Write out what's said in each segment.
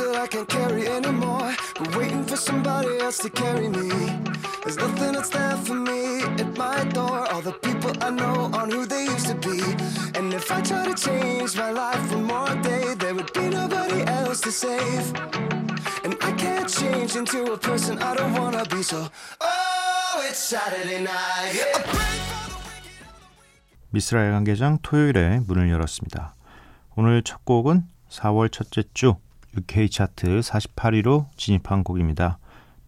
That I can't carry anymore. But waiting for somebody else to carry me. There's nothing that's there for me at my door. All the people I know aren't who they used to be. And if I try to change my life one more day, there would be nobody else to save. And I can't change into a person I don't wanna be. So, oh, it's Saturday night. I pray for the 미스라 야간개장 토요일에 문을 열었습니다. 오늘 첫 곡은 4월 첫째 주 UK 차트 48위로 진입한 곡입니다.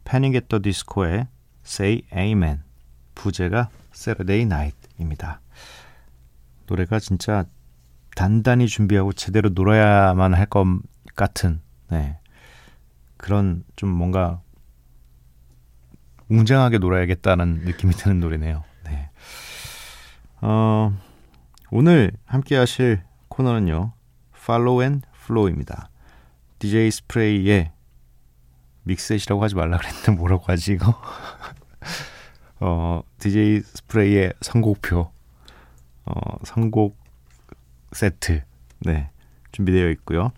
패닉 앳더 디스코의 Say Amen 부제가 Saturday Night입니다. 노래가 진짜 단단히 준비하고 제대로 놀아야만 할 것 같은 네. 그런 좀 뭔가 웅장하게 놀아야겠다는 느낌이 드는 노래네요. 네. 어, 오늘 함께 하실 코너는요. Follow and Flow입니다. DJ 스프레이의 믹셋이라고 하지 말라 그랬는데 뭐라고 하지 이거? 어, DJ 스프레이의 선곡표 어, 선곡 세트 네, 준비되어 있고요.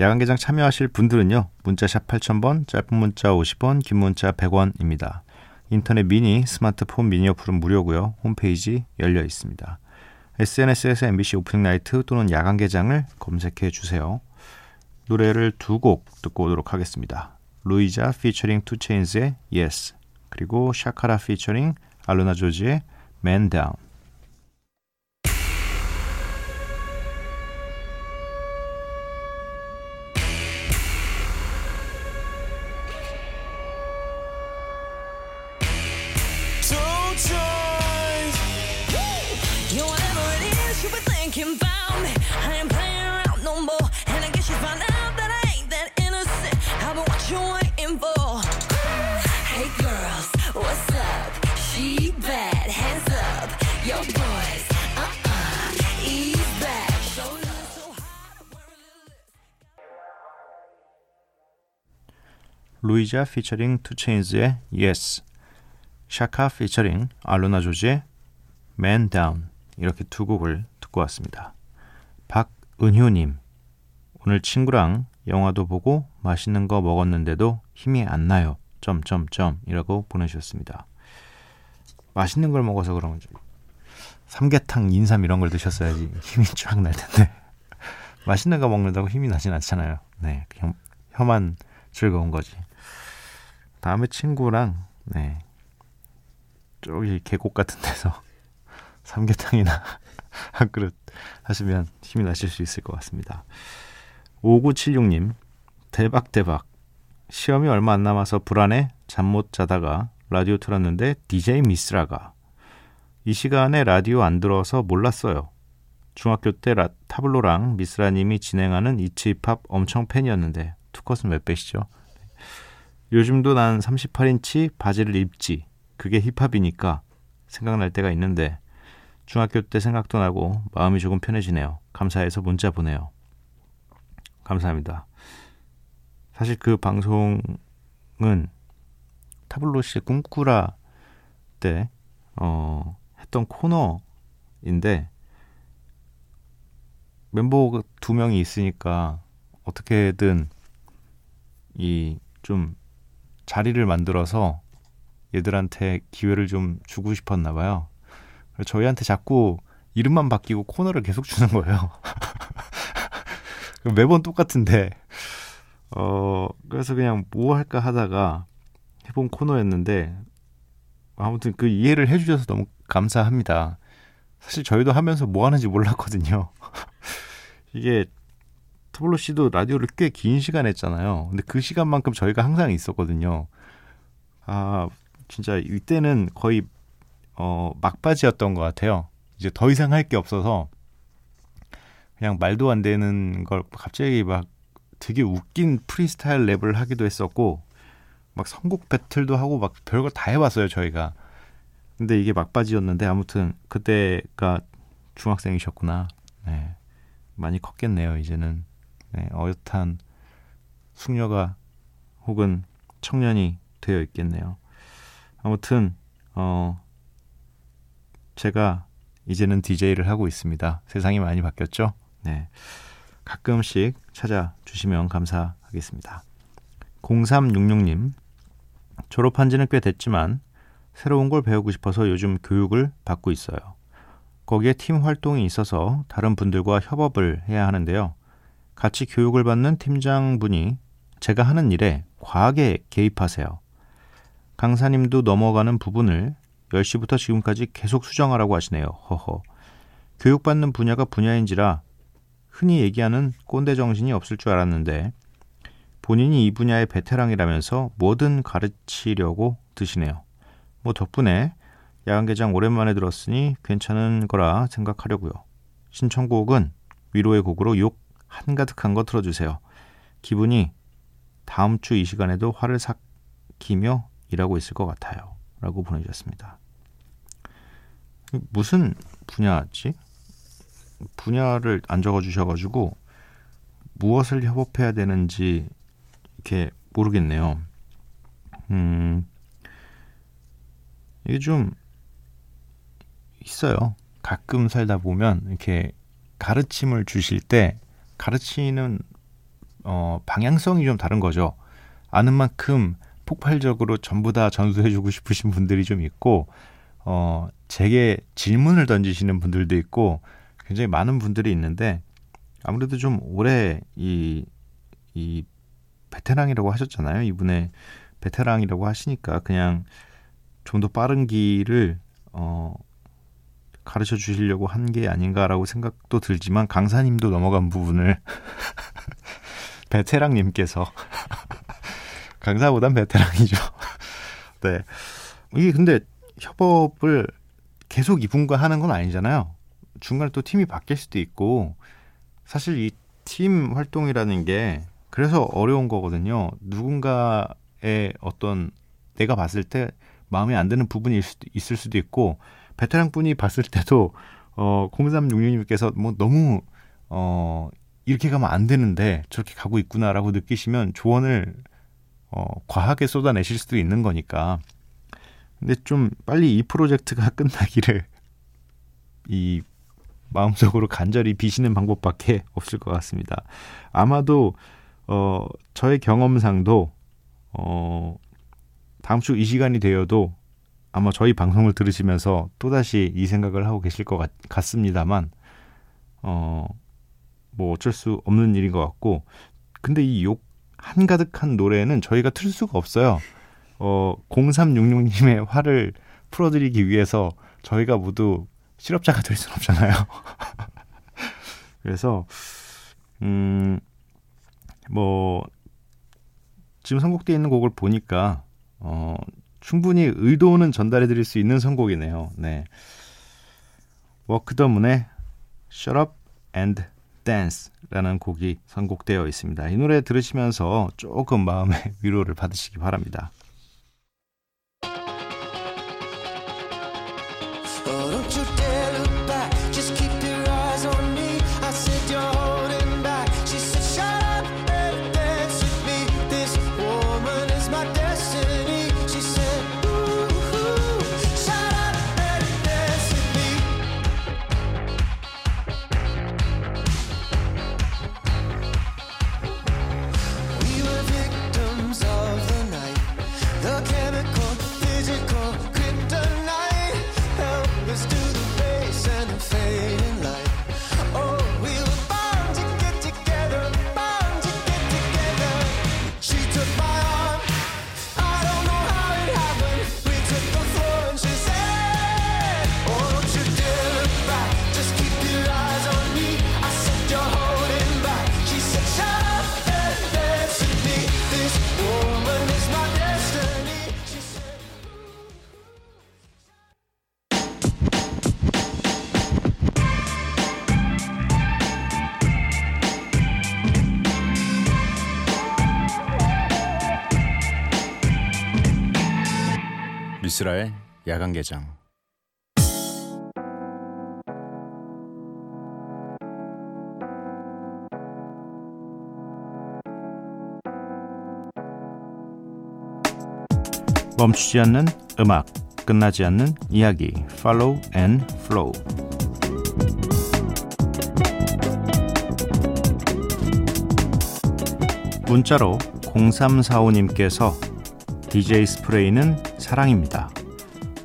야간 개장 참여하실 분들은요. 문자샵 8000번, 짧은 문자 50원, 긴 문자 100원입니다. 인터넷 미니, 스마트폰 미니 어플은 무료고요. 홈페이지 열려 있습니다. SNS에서 MBC Opening Night 또는 야간 개장을 검색해 주세요. 노래를 두 곡 듣고 오도록 하겠습니다. Louisa featuring 2 Chainz의 Yes 그리고 샤카라 피처링 알루나 조지의 Man Down Louisa featuring 2 Chainz의 Yes Shakka featuring AlunaGeorge의 Man Down 이렇게 두 곡을 듣고 왔습니다. 박은효님 오늘 친구랑 영화도 보고 맛있는 거 먹었는데도 힘이 안 나요. 점점점 이라고 보내주셨습니다. 맛있는 걸 먹어서 그런 건지 삼계탕, 인삼 이런 걸 드셨어야지 힘이 쫙 날 텐데 맛있는 거 먹는다고 힘이 나진 않잖아요. 네, 그냥 혀만 즐거운 거지. 다음에 친구랑 네 저기 계곡 같은 데서 삼계탕이나 한 그릇 하시면 힘이 나실 수 있을 것 같습니다. 5976님 대박 대박 시험이 얼마 안 남아서 불안해 잠 못 자다가 라디오 틀었는데 DJ 미스라가 이 시간에 라디오 안 들어서 몰랐어요. 중학교 때 라, 타블로랑 미스라님이 진행하는 이츠힙합 엄청 팬이었는데 투컷은 몇 배시죠? 요즘도 난 38인치 바지를 입지. 그게 힙합이니까 생각날 때가 있는데 중학교 때 생각도 나고 마음이 조금 편해지네요. 감사해서 문자 보내요. 감사합니다. 사실 그 방송은 타블로 씨의 꿈꾸라 때 어, 했던 코너인데 멤버 두 명이 있으니까 어떻게든 이 좀 자리를 만들어서 얘들한테 기회를 좀 주고 싶었나 봐요. 저희한테 자꾸 이름만 바뀌고 코너를 계속 주는 거예요. 매번 똑같은데 어 그래서 그냥 뭐 할까 하다가 해본 코너였는데 아무튼 그 이해를 해주셔서 너무 감사합니다. 사실 저희도 하면서 뭐 하는지 몰랐거든요. 이게 터블로 씨도 라디오를 꽤 긴 시간 했잖아요. 근데 그 시간만큼 저희가 항상 있었거든요. 아, 진짜 이때는 거의 어, 막바지였던 것 같아요. 이제 더 이상 할 게 없어서 그냥 말도 안 되는 걸 갑자기 막 되게 웃긴 프리스타일 랩을 하기도 했었고 막 선곡 배틀도 하고 막 별걸 다 해봤어요 저희가. 근데 이게 막바지였는데 아무튼 그때가 중학생이셨구나. 네. 많이 컸겠네요 이제는. 네, 어엿한 숙녀가 혹은 청년이 되어 있겠네요. 아무튼 어 제가 이제는 DJ를 하고 있습니다. 세상이 많이 바뀌었죠? 네. 가끔씩 찾아주시면 감사하겠습니다. 0366님, 졸업한 지는 꽤 됐지만 새로운 걸 배우고 싶어서 요즘 교육을 받고 있어요. 거기에 팀 활동이 있어서 다른 분들과 협업을 해야 하는데요. 같이 교육을 받는 팀장분이 제가 하는 일에 과하게 개입하세요. 강사님도 넘어가는 부분을 10시부터 지금까지 계속 수정하라고 하시네요. 허허. 교육받는 분야가 분야인지라 흔히 얘기하는 꼰대 정신이 없을 줄 알았는데 본인이 이 분야의 베테랑이라면서 뭐든 가르치려고 드시네요. 뭐 덕분에 야간개장 오랜만에 들었으니 괜찮은 거라 생각하려고요. 신청곡은 위로의 곡으로 욕 한가득한 거 틀어주세요. 기분이 다음 주 이 시간에도 화를 삭히며 일하고 있을 것 같아요. 라고 보내주셨습니다. 무슨 분야지? 분야를 안 적어주셔가지고 무엇을 협업해야 되는지 이렇게 모르겠네요. 음, 이게 좀 있어요. 가끔 살다 보면 이렇게 가르침을 주실 때 가르치는 어, 방향성이 좀 다른 거죠. 아는 만큼 폭발적으로 전부 다 전수해주고 싶으신 분들이 좀 있고, 어, 제게 질문을 던지시는 분들도 있고, 굉장히 많은 분들이 있는데, 아무래도 좀 오래 이, 이 베테랑이라고 하셨잖아요. 이분의 베테랑이라고 하시니까 그냥 좀 더 빠른 길을, 어, 가르쳐 주시려고 한 게 아닌가라고 생각도 들지만, 강사님도 넘어간 부분을 베테랑님께서 강사보단 베테랑이죠. 네. 이게 근데 협업을 계속 이분과 하는 건 아니잖아요. 중간에 또 팀이 바뀔 수도 있고 사실 이 팀 활동이라는 게 그래서 어려운 거거든요. 누군가의 어떤 내가 봤을 때 마음에 안 드는 부분이 있을 수도 있고 베테랑 분이 봤을 때도 어 0366님께서 뭐 너무 어 이렇게 가면 안 되는데 저렇게 가고 있구나라고 느끼시면 조언을 어, 과하게 쏟아내실 수도 있는 거니까. 근데 좀 빨리 이 프로젝트가 끝나기를 이 마음속으로 간절히 비시는 방법밖에 없을 것 같습니다. 아마도 어, 저의 경험상도 어, 다음 주 이 시간이 되어도 아마 저희 방송을 들으시면서 또다시 이 생각을 하고 계실 것 같, 같습니다만 어, 뭐 어쩔 수 없는 일인 것 같고 근데 이 욕 한가득한 노래는 저희가 틀 수가 없어요. 어, 0366님의 화를 풀어드리기 위해서 저희가 모두 실업자가 될 수는 없잖아요. 그래서 음, 뭐 지금 선곡되어 있는 곡을 보니까 어, 충분히 의도는 전달해 드릴 수 있는 선곡이네요. 네. Walk the Moon의 Shut Up and Dance라는 곡이 선곡되어 있습니다. 이 노래 들으시면서 조금 마음의 위로를 받으시기 바랍니다. 미스라의 야간 개장. 멈추지 않는 음악, 끝나지 않는 이야기. Follow and Flow. 문자로 0345님께서 DJ 스프레이는 사랑입니다.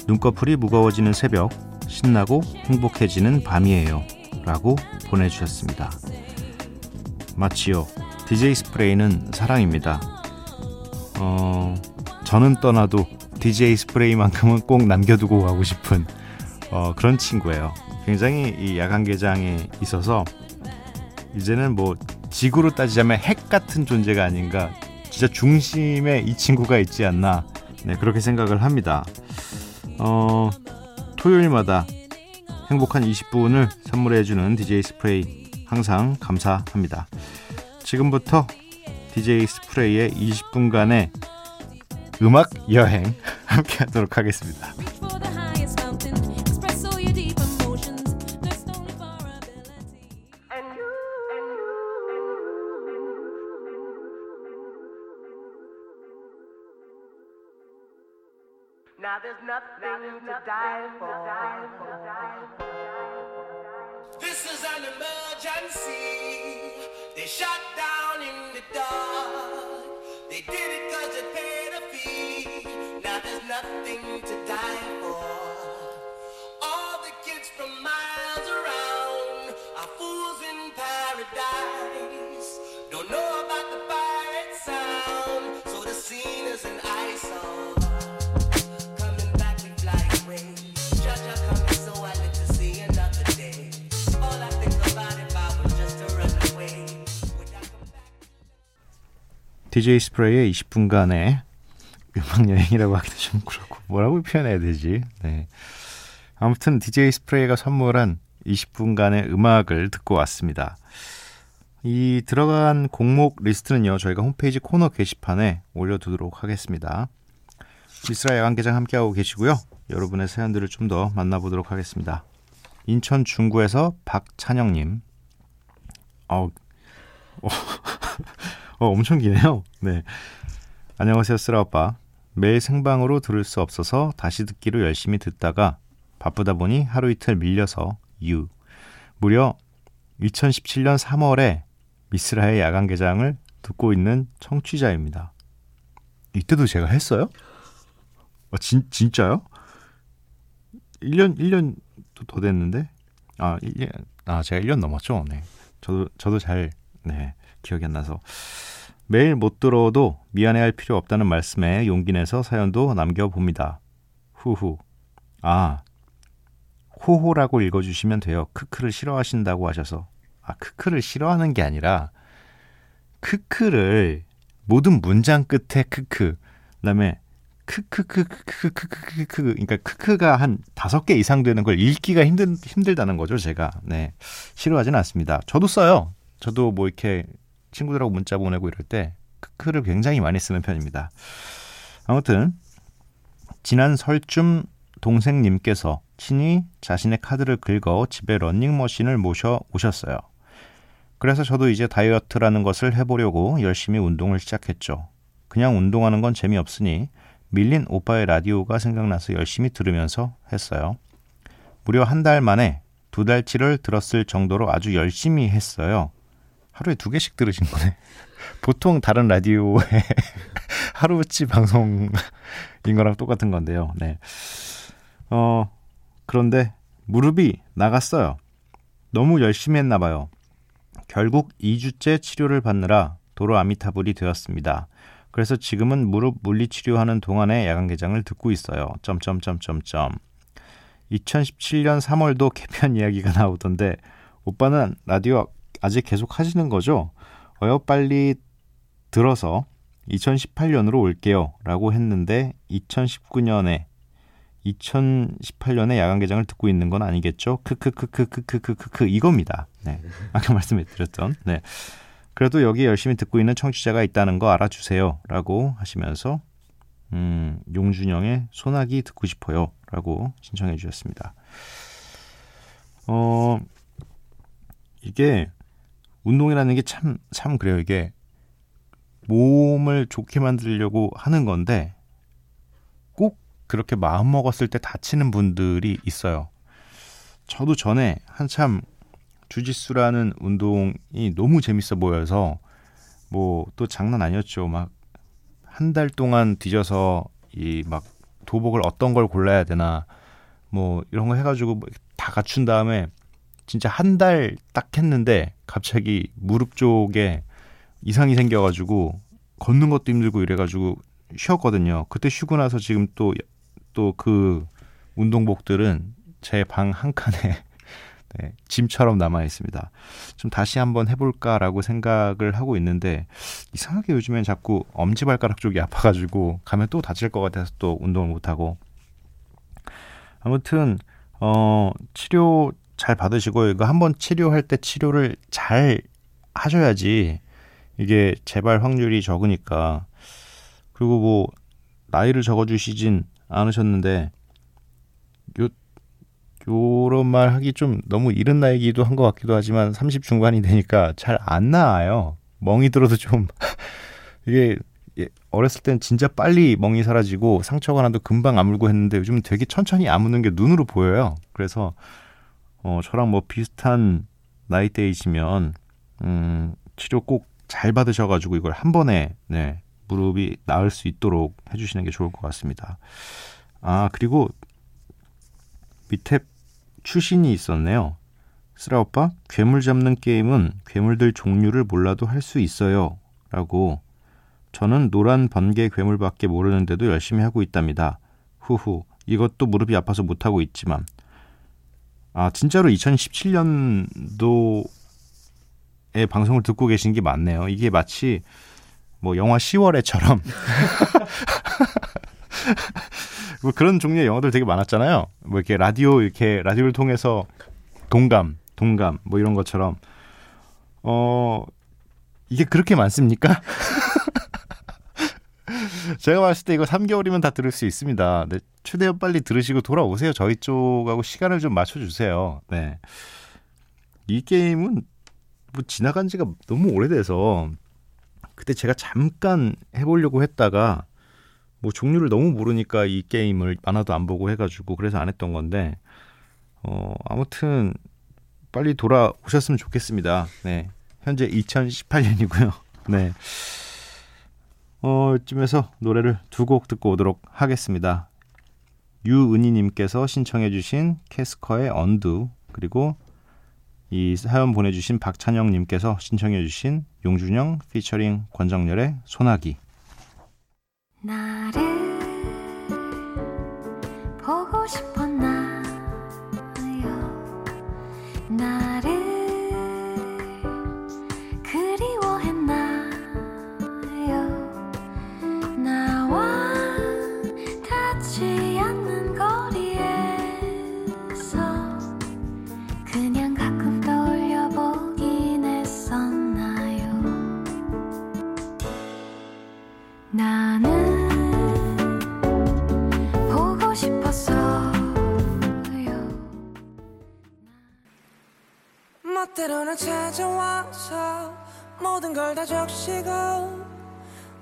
눈꺼풀이 무거워지는 새벽, 신나고 행복해지는 밤이에요. 라고 보내주셨습니다. 마치요. DJ 스프레이는 사랑입니다. 어, 저는 떠나도 DJ 스프레이만큼은 꼭 남겨두고 가고 싶은 어, 그런 친구예요. 굉장히 이 야간 개장에 있어서 이제는 뭐 지구로 따지자면 핵 같은 존재가 아닌가 진짜 중심에 이 친구가 있지 않나 네, 그렇게 생각을 합니다. 어, 토요일마다 행복한 20분을 선물해주는 DJ 스프레이 항상 감사합니다. 지금부터 DJ 스프레이의 20분간의 음악 여행 함께 하도록 하겠습니다. Now there's nothing to die for. This is an emergency. They shut down in the dark. They did it cause they paid a fee. Now there's nothing to die DJ 스프레이의 20분간의 음악 여행이라고 하기도 좀 그렇고 뭐라고 표현해야 되지? 네. 아무튼 DJ 스프레이가 선물한 20분간의 음악을 듣고 왔습니다. 이 들어간 곡목 리스트는요 저희가 홈페이지 코너 게시판에 올려두도록 하겠습니다. 미스라 야간 개장 함께하고 계시고요. 여러분의 사연들을 좀 더 만나보도록 하겠습니다. 인천 중구에서 박찬영님. 어, 어, 어, 엄청 기네요. 네. 안녕하세요, 쓰라 오빠. 매일 생방으로 들을 수 없어서 다시 듣기로 열심히 듣다가 바쁘다 보니 하루 이틀 밀려서 유. 무려 2017년 3월에 미스라의 야간 개장을 듣고 있는 청취자입니다. 이때도 제가 했어요? 아, 진, 진짜요? 1년, 1년 더 됐는데? 아, 1년, 아, 제가 1년 넘었죠? 네. 저도, 저도 잘, 네, 기억이 안 나서. 매일 못 들어도 미안해할 필요 없다는 말씀에 용기 내서 사연도 남겨봅니다. 후후. 아, 호호라고 읽어주시면 돼요. 크크를 싫어하신다고 하셔서. 아, 크크를 싫어하는 게 아니라, 크크를 모든 문장 끝에 크크, 그 다음에 크크크크크크크크, 그러니까 크크가 한 다섯 개 이상 되는 걸 읽기가 힘든, 힘들다는 거죠, 제가. 네. 싫어하진 않습니다. 저도 써요. 저도 뭐 이렇게 친구들하고 문자 보내고 이럴 때 크크를 굉장히 많이 쓰는 편입니다. 아무튼, 지난 설쯤 동생님께서 친히 자신의 카드를 긁어 집에 런닝머신을 모셔 오셨어요. 그래서 저도 이제 다이어트라는 것을 해보려고 열심히 운동을 시작했죠. 그냥 운동하는 건 재미없으니 밀린 오빠의 라디오가 생각나서 열심히 들으면서 했어요. 무려 한 달 만에 두 달치를 들었을 정도로 아주 열심히 했어요. 하루에 두 개씩 들으신 거네. 보통 다른 라디오에 하루치 방송인 거랑 똑같은 건데요. 네. 어, 그런데 무릎이 나갔어요. 너무 열심히 했나 봐요. 결국 2주째 치료를 받느라 도로 아미타불이 되었습니다. 그래서 지금은 무릎 물리 치료하는 동안에 야간 개장을 듣고 있어요. 점점점점점. 2017년 3월도 개편 이야기가 나오던데 오빠는 라디오 아직 계속 하시는 거죠? 어여 빨리 들어서 2018년으로 올게요. 라고 했는데 2019년에 2018년에 야간 개장을 듣고 있는 건 아니겠죠? 크크크크크크크크 이겁니다. 네. 아까 말씀해 드렸던. 네. 그래도 여기 열심히 듣고 있는 청취자가 있다는 거 알아주세요. 라고 하시면서 음, 용준영의 소나기 듣고 싶어요. 라고 신청해 주셨습니다. 어, 이게 운동이라는 게 참, 참 그래요. 이게 몸을 좋게 만들려고 하는 건데 꼭 그렇게 마음 먹었을 때 다치는 분들이 있어요. 저도 전에 한참 주짓수라는 운동이 너무 재밌어 보여서 뭐 또 장난 아니었죠. 막 한 달 동안 뒤져서 이 막 도복을 어떤 걸 골라야 되나 뭐 이런 거 해가지고 다 갖춘 다음에 진짜 한 달 딱 했는데 갑자기 무릎 쪽에 이상이 생겨가지고 걷는 것도 힘들고 이래가지고 쉬었거든요. 그때 쉬고 나서 지금 또 또 그 운동복들은 제 방 한 칸에 네, 짐처럼 남아 있습니다. 좀 다시 한번 해볼까라고 생각을 하고 있는데 이상하게 요즘엔 자꾸 엄지발가락 쪽이 아파가지고 가면 또 다칠 것 같아서 또 운동을 못 하고 아무튼 어 치료 잘 받으시고 이거 한번 치료할 때 치료를 잘 하셔야지 이게 재발 확률이 적으니까 그리고 뭐 나이를 적어주시진 않으셨는데 요 요런 말 하기 좀 너무 이른 나이기도 한 것 같기도 하지만 30 중반이 되니까 잘 안 나아요. 멍이 들어도 좀 이게 예, 어렸을 땐 진짜 빨리 멍이 사라지고 상처가 나도 금방 아물고 했는데 요즘은 되게 천천히 아무는 게 눈으로 보여요. 그래서 어 저랑 뭐 비슷한 나이대이시면 음 치료 꼭 잘 받으셔가지고 이걸 한 번에 네 무릎이 나을 수 있도록 해주시는 게 좋을 것 같습니다. 아 그리고 밑에 추신이 있었네요. 쓰라 오빠, 괴물 잡는 게임은 괴물들 종류를 몰라도 할 수 있어요. 라고 저는 노란 번개 괴물밖에 모르는데도 열심히 하고 있답니다. 후후, 이것도 무릎이 아파서 못하고 있지만. 아, 진짜로 2017년도에 방송을 듣고 계신 게 맞네요. 이게 마치 뭐 영화 10월에처럼 뭐 그런 종류의 영화들 되게 많았잖아요. 뭐 이렇게 라디오 이렇게 라디오를 통해서 동감, 동감 뭐 이런 것처럼 어 이게 그렇게 많습니까? 제가 봤을 때 이거 3개월이면 다 들을 수 있습니다. 네, 최대한 빨리 들으시고 돌아오세요. 저희 쪽하고 시간을 좀 맞춰주세요. 네. 이 게임은 뭐 지나간 지가 너무 오래돼서 그때 제가 잠깐 해보려고 했다가 뭐 종류를 너무 모르니까 이 게임을 만화도 안 보고 해가지고 그래서 안 했던 건데 어 아무튼 빨리 돌아오셨으면 좋겠습니다. 네 현재 2018년이고요. 네. 어, 이쯤에서 노래를 두 곡 듣고 오도록 하겠습니다. 유은희님께서 신청해주신 캐스커의 언두 그리고 이 사연 보내주신 박찬영님께서 신청해주신 용준영 피처링 권정열의 소나기 나를 보고 싶었 모든 걸 다 적시고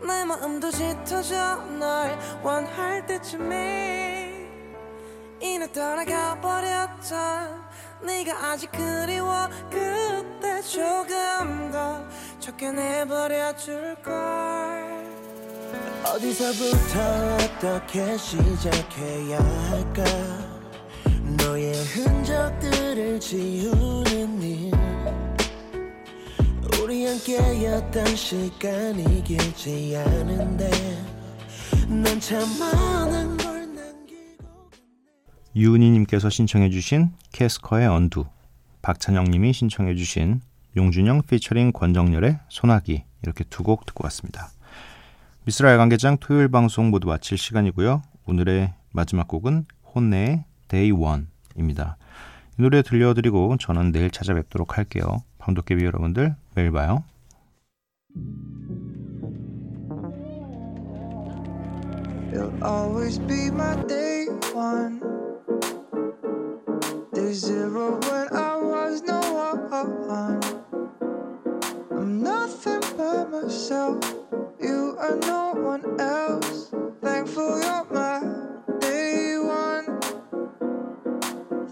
내 마음도 짙어져 널 원할 때쯤에 이내 떠나가 버렸던 네가 아직 그리워 그때 조금 더 쫓겨내버려 줄걸. 어디서부터 어떻게 시작해야 할까? 너의 흔적들을 지우는 일 우리 함께였던 시간이 길지 않은데 난참 많은 걸 남기고 유은희님께서 신청해주신 캐스커의 언두 박찬영님이 신청해주신 용준영 피처링 권정열의 소나기 이렇게 두 곡 듣고 왔습니다. 미스라엘 관계장 토요일 방송 모두 마칠 시간이고요. 오늘의 마지막 곡은 혼내의 Day One입니다. 이 노래 들려드리고 저는 내일 찾아뵙도록 할게요. 밤도깨비 여러분들 매일 봐요. You'll always be my day one. Day zero when I was no one. I'm nothing but myself. You are no one else. Thankful you're my day one.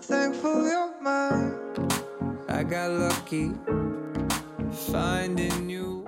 Thankful you're my. I got lucky finding you.